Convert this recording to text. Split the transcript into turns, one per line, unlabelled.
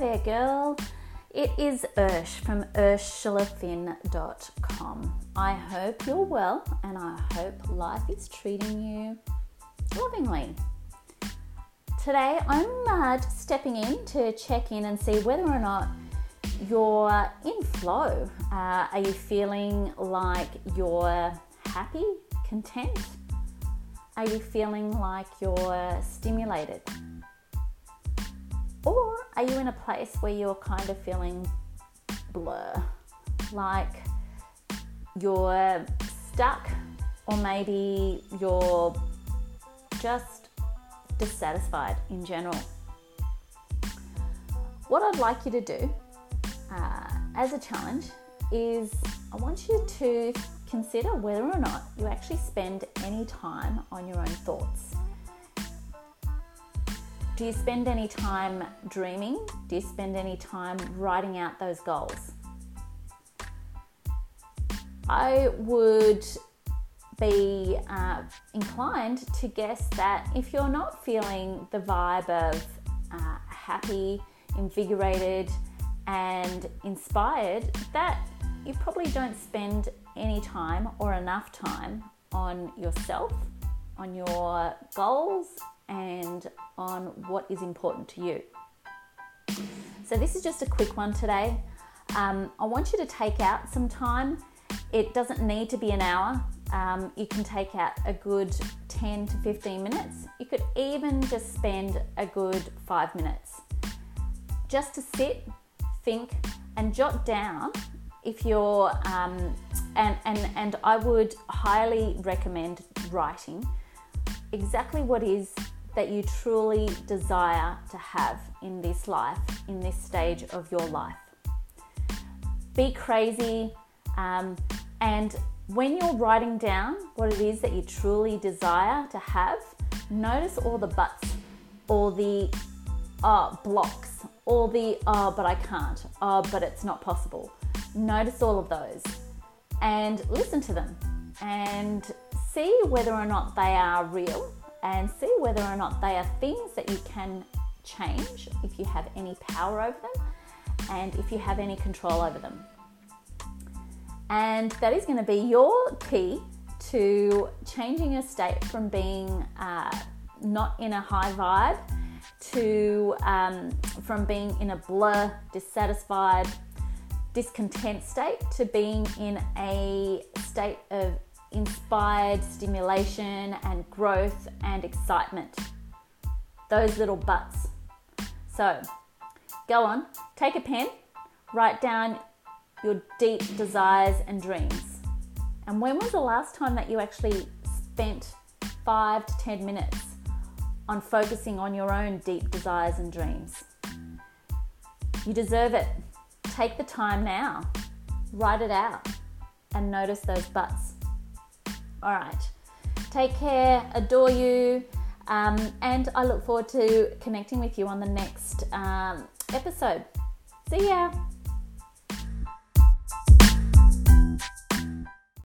there, girl. It is Ursh from UrsulaFinn.com. I hope you're well and I hope life is treating you lovingly. Today I'm uh, stepping in to check in and see whether or not you're in flow. Uh, are you feeling like you're happy, content? Are you feeling like you're stimulated? Or are you in a place where you're kind of feeling blur? Like you're stuck, or maybe you're just dissatisfied in general. What I'd like you to do uh, as a challenge is I want you to consider whether or not you actually spend any time on your own thoughts. Do you spend any time dreaming? Do you spend any time writing out those goals? I would be uh, inclined to guess that if you're not feeling the vibe of uh, happy, invigorated, and inspired, that you probably don't spend any time or enough time on yourself, on your goals, and on what is important to you. So, this is just a quick one today. Um, I want you to take out some time. It doesn't need to be an hour. Um, you can take out a good 10 to 15 minutes. You could even just spend a good five minutes just to sit, think, and jot down if you're um, and, and and I would highly recommend writing exactly what is that you truly desire to have in this life, in this stage of your life. Be crazy, um, and when you're writing down what it is that you truly desire to have, notice all the buts, all the uh, blocks, all the oh, but I can't, oh, but it's not possible. Notice all of those and listen to them and see whether or not they are real and see whether or not they are things that you can change if you have any power over them and if you have any control over them. And that is going to be your key to changing your state from being uh, not in a high vibe to um, from being in a blur, dissatisfied, discontent state to being in a state of inspired stimulation and growth and excitement. Those little buts. So go on, take a pen, write down your deep desires and dreams. And when was the last time that you actually spent five to 10 minutes on focusing on your own deep desires and dreams? You deserve it. Take the time now, write it out, and notice those buts. All right. Take care, adore you, um, and I look forward to connecting with you on the next um, episode. See ya.